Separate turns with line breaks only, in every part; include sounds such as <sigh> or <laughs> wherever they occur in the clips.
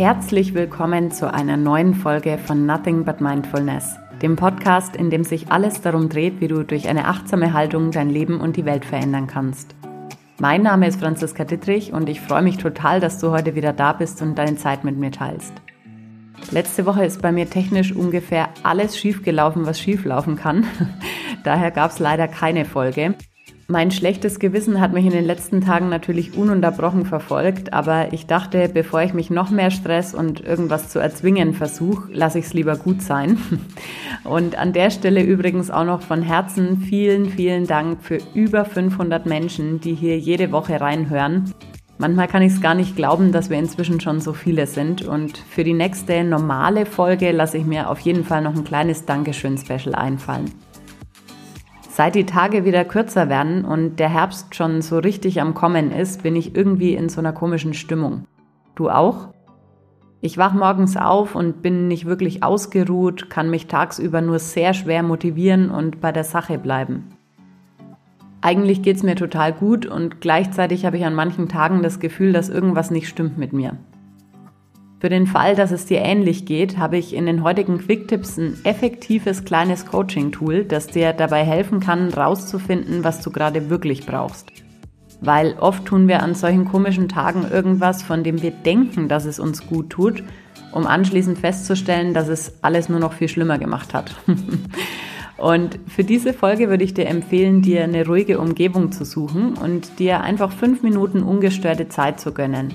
Herzlich willkommen zu einer neuen Folge von Nothing But Mindfulness, dem Podcast, in dem sich alles darum dreht, wie du durch eine achtsame Haltung dein Leben und die Welt verändern kannst. Mein Name ist Franziska Dittrich und ich freue mich total, dass du heute wieder da bist und deine Zeit mit mir teilst. Letzte Woche ist bei mir technisch ungefähr alles schiefgelaufen, was schieflaufen kann. <laughs> Daher gab es leider keine Folge. Mein schlechtes Gewissen hat mich in den letzten Tagen natürlich ununterbrochen verfolgt, aber ich dachte, bevor ich mich noch mehr Stress und irgendwas zu erzwingen versuche, lasse ich es lieber gut sein. <laughs> Und an der Stelle übrigens auch noch von Herzen vielen, vielen Dank für über 500 Menschen, die hier jede Woche reinhören. Manchmal kann ich es gar nicht glauben, dass wir inzwischen schon so viele sind. Und für die nächste normale Folge lasse ich mir auf jeden Fall noch ein kleines Dankeschön-Special einfallen. Seit die Tage wieder kürzer werden und der Herbst schon so richtig am Kommen ist, bin ich irgendwie in so einer komischen Stimmung. Du auch? Ich wach morgens auf und bin nicht wirklich ausgeruht, kann mich tagsüber nur sehr schwer motivieren und bei der Sache bleiben. Eigentlich geht's mir total gut und gleichzeitig habe ich an manchen Tagen das Gefühl, dass irgendwas nicht stimmt mit mir. Für den Fall, dass es dir ähnlich geht, habe ich in den heutigen Quick-Tipps ein effektives kleines Coaching-Tool, das dir dabei helfen kann, rauszufinden, was du gerade wirklich brauchst. Weil oft tun wir an solchen komischen Tagen irgendwas, von dem wir denken, dass es uns gut tut, um anschließend festzustellen, dass es alles nur noch viel schlimmer gemacht hat. <laughs> Und für diese Folge würde ich dir empfehlen, dir eine ruhige Umgebung zu suchen und dir einfach fünf Minuten ungestörte Zeit zu gönnen.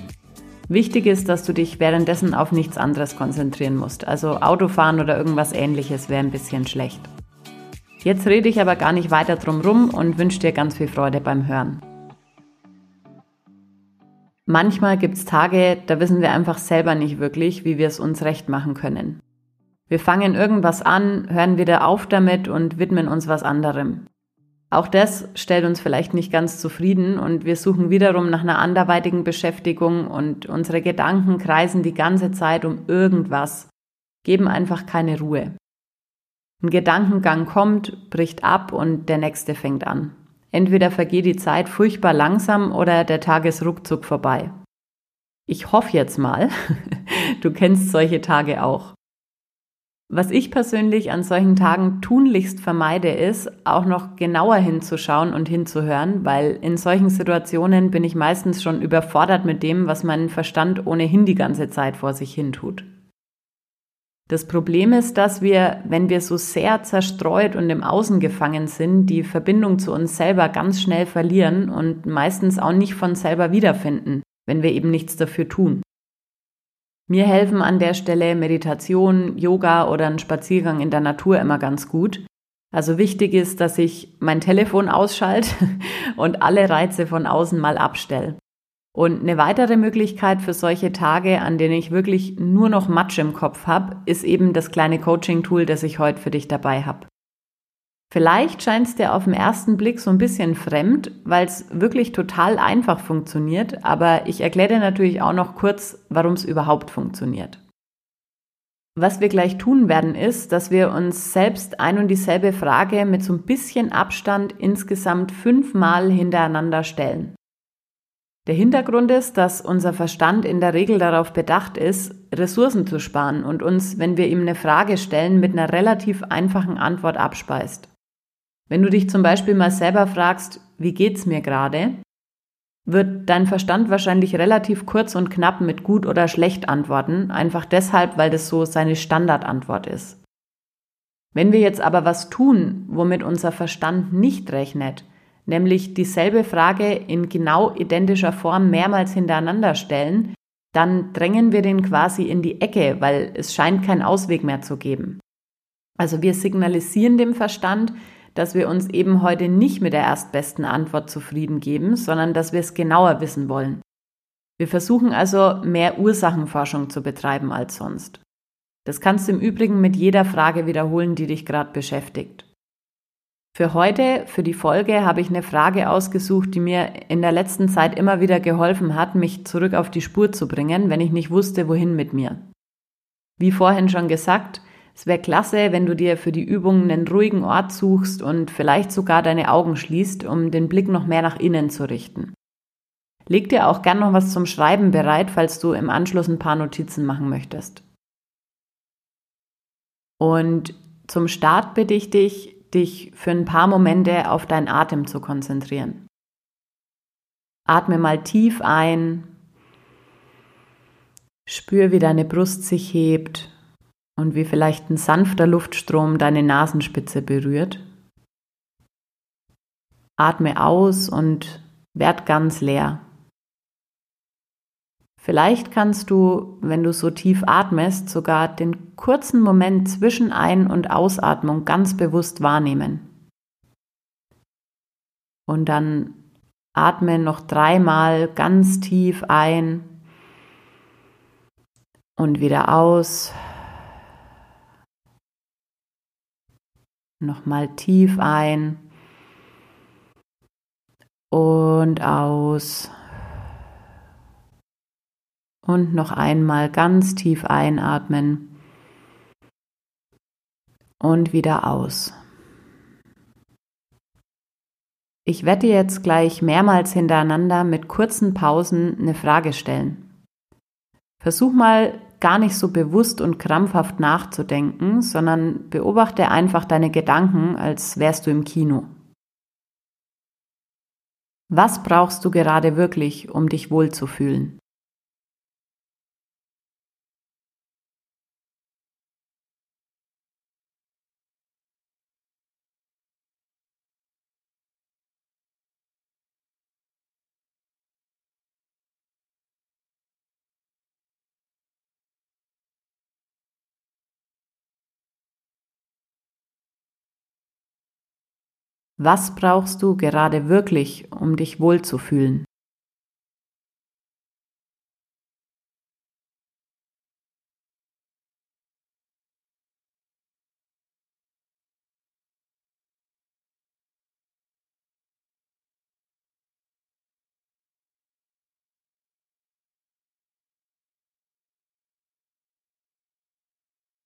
Wichtig ist, dass du dich währenddessen auf nichts anderes konzentrieren musst. Also Autofahren oder irgendwas ähnliches wäre ein bisschen schlecht. Jetzt rede ich aber gar nicht weiter drum rum und wünsche dir ganz viel Freude beim Hören. Manchmal gibt es Tage, da wissen wir einfach selber nicht wirklich, wie wir es uns recht machen können. Wir fangen irgendwas an, hören wieder auf damit und widmen uns was anderem. Auch das stellt uns vielleicht nicht ganz zufrieden und wir suchen wiederum nach einer anderweitigen Beschäftigung und unsere Gedanken kreisen die ganze Zeit um irgendwas, geben einfach keine Ruhe. Ein Gedankengang kommt, bricht ab und der nächste fängt an. Entweder vergeht die Zeit furchtbar langsam oder der Tag ist ruckzuck vorbei. Ich hoffe jetzt mal, <laughs> du kennst solche Tage auch. Was ich persönlich an solchen Tagen tunlichst vermeide, ist, auch noch genauer hinzuschauen und hinzuhören, weil in solchen Situationen bin ich meistens schon überfordert mit dem, was mein Verstand ohnehin die ganze Zeit vor sich hin tut. Das Problem ist, dass wir, wenn wir so sehr zerstreut und im Außen gefangen sind, die Verbindung zu uns selber ganz schnell verlieren und meistens auch nicht von selber wiederfinden, wenn wir eben nichts dafür tun. Mir helfen an der Stelle Meditation, Yoga oder ein Spaziergang in der Natur immer ganz gut. Also wichtig ist, dass ich mein Telefon ausschalte <laughs> und alle Reize von außen mal abstelle. Und eine weitere Möglichkeit für solche Tage, an denen ich wirklich nur noch Matsch im Kopf habe, ist eben das kleine Coaching-Tool, das ich heute für dich dabei habe. Vielleicht scheint es dir auf den ersten Blick so ein bisschen fremd, weil es wirklich total einfach funktioniert, aber ich erkläre dir natürlich auch noch kurz, warum es überhaupt funktioniert. Was wir gleich tun werden, ist, dass wir uns selbst ein und dieselbe Frage mit so ein bisschen Abstand insgesamt fünfmal hintereinander stellen. Der Hintergrund ist, dass unser Verstand in der Regel darauf bedacht ist, Ressourcen zu sparen und uns, wenn wir ihm eine Frage stellen, mit einer relativ einfachen Antwort abspeist. Wenn du dich zum Beispiel mal selber fragst, wie geht's mir gerade, wird dein Verstand wahrscheinlich relativ kurz und knapp mit gut oder schlecht antworten, einfach deshalb, weil das so seine Standardantwort ist. Wenn wir jetzt aber was tun, womit unser Verstand nicht rechnet, nämlich dieselbe Frage in genau identischer Form mehrmals hintereinander stellen, dann drängen wir den quasi in die Ecke, weil es scheint keinen Ausweg mehr zu geben. Also wir signalisieren dem Verstand, dass wir uns eben heute nicht mit der erstbesten Antwort zufrieden geben, sondern dass wir es genauer wissen wollen. Wir versuchen also mehr Ursachenforschung zu betreiben als sonst. Das kannst du im Übrigen mit jeder Frage wiederholen, die dich gerade beschäftigt. Für heute, für die Folge, habe ich eine Frage ausgesucht, die mir in der letzten Zeit immer wieder geholfen hat, mich zurück auf die Spur zu bringen, wenn ich nicht wusste, wohin mit mir. Wie vorhin schon gesagt, es wäre klasse, wenn du dir für die Übung einen ruhigen Ort suchst und vielleicht sogar deine Augen schließt, um den Blick noch mehr nach innen zu richten. Leg dir auch gern noch was zum Schreiben bereit, falls du im Anschluss ein paar Notizen machen möchtest. Und zum Start bitte ich dich, dich für ein paar Momente auf deinen Atem zu konzentrieren. Atme mal tief ein, spür, wie deine Brust sich hebt und wie vielleicht ein sanfter Luftstrom deine Nasenspitze berührt. Atme aus und werd ganz leer. Vielleicht kannst du, wenn du so tief atmest, sogar den kurzen Moment zwischen Ein- und Ausatmung ganz bewusst wahrnehmen. Und dann atme noch dreimal ganz tief ein und wieder aus. Nochmal tief ein und aus. Und noch einmal ganz tief einatmen und wieder aus. Ich werde jetzt gleich mehrmals hintereinander mit kurzen Pausen eine Frage stellen. Versuch mal gar nicht so bewusst und krampfhaft nachzudenken, sondern beobachte einfach deine Gedanken, als wärst du im Kino. Was brauchst du gerade wirklich, um dich wohlzufühlen? Was brauchst du gerade wirklich, um dich wohlzufühlen?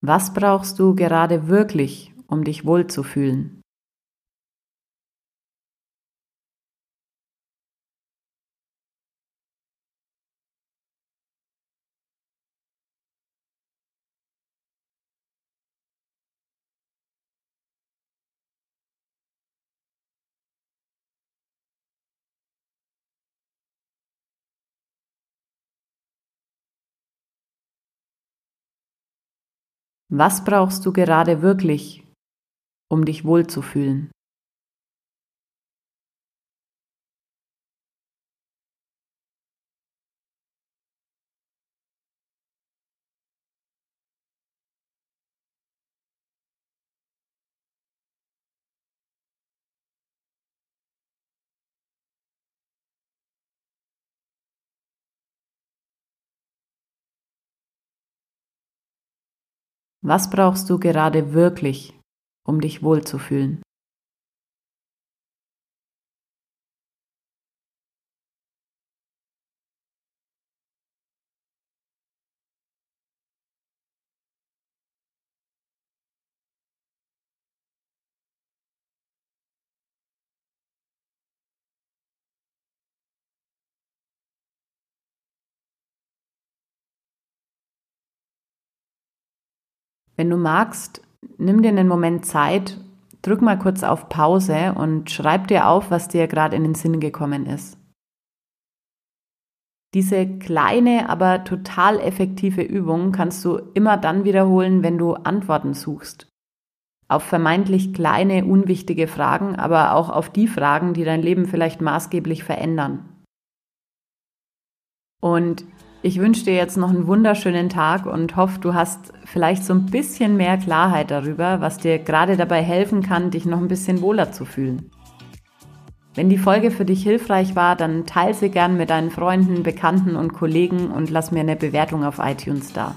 Was brauchst du gerade wirklich, um dich wohlzufühlen? Was brauchst du gerade wirklich, um dich wohlzufühlen? Was brauchst du gerade wirklich, um dich wohlzufühlen? Wenn du magst, nimm dir einen Moment Zeit, drück mal kurz auf Pause und schreib dir auf, was dir gerade in den Sinn gekommen ist. Diese kleine, aber total effektive Übung kannst du immer dann wiederholen, wenn du Antworten suchst. Auf vermeintlich kleine, unwichtige Fragen, aber auch auf die Fragen, die dein Leben vielleicht maßgeblich verändern. Und ich wünsche dir jetzt noch einen wunderschönen Tag und hoffe, du hast vielleicht so ein bisschen mehr Klarheit darüber, was dir gerade dabei helfen kann, dich noch ein bisschen wohler zu fühlen. Wenn die Folge für dich hilfreich war, dann teile sie gern mit deinen Freunden, Bekannten und Kollegen und lass mir eine Bewertung auf iTunes da.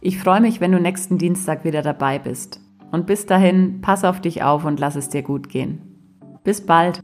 Ich freue mich, wenn du nächsten Dienstag wieder dabei bist. Und bis dahin, pass auf dich auf und lass es dir gut gehen. Bis bald!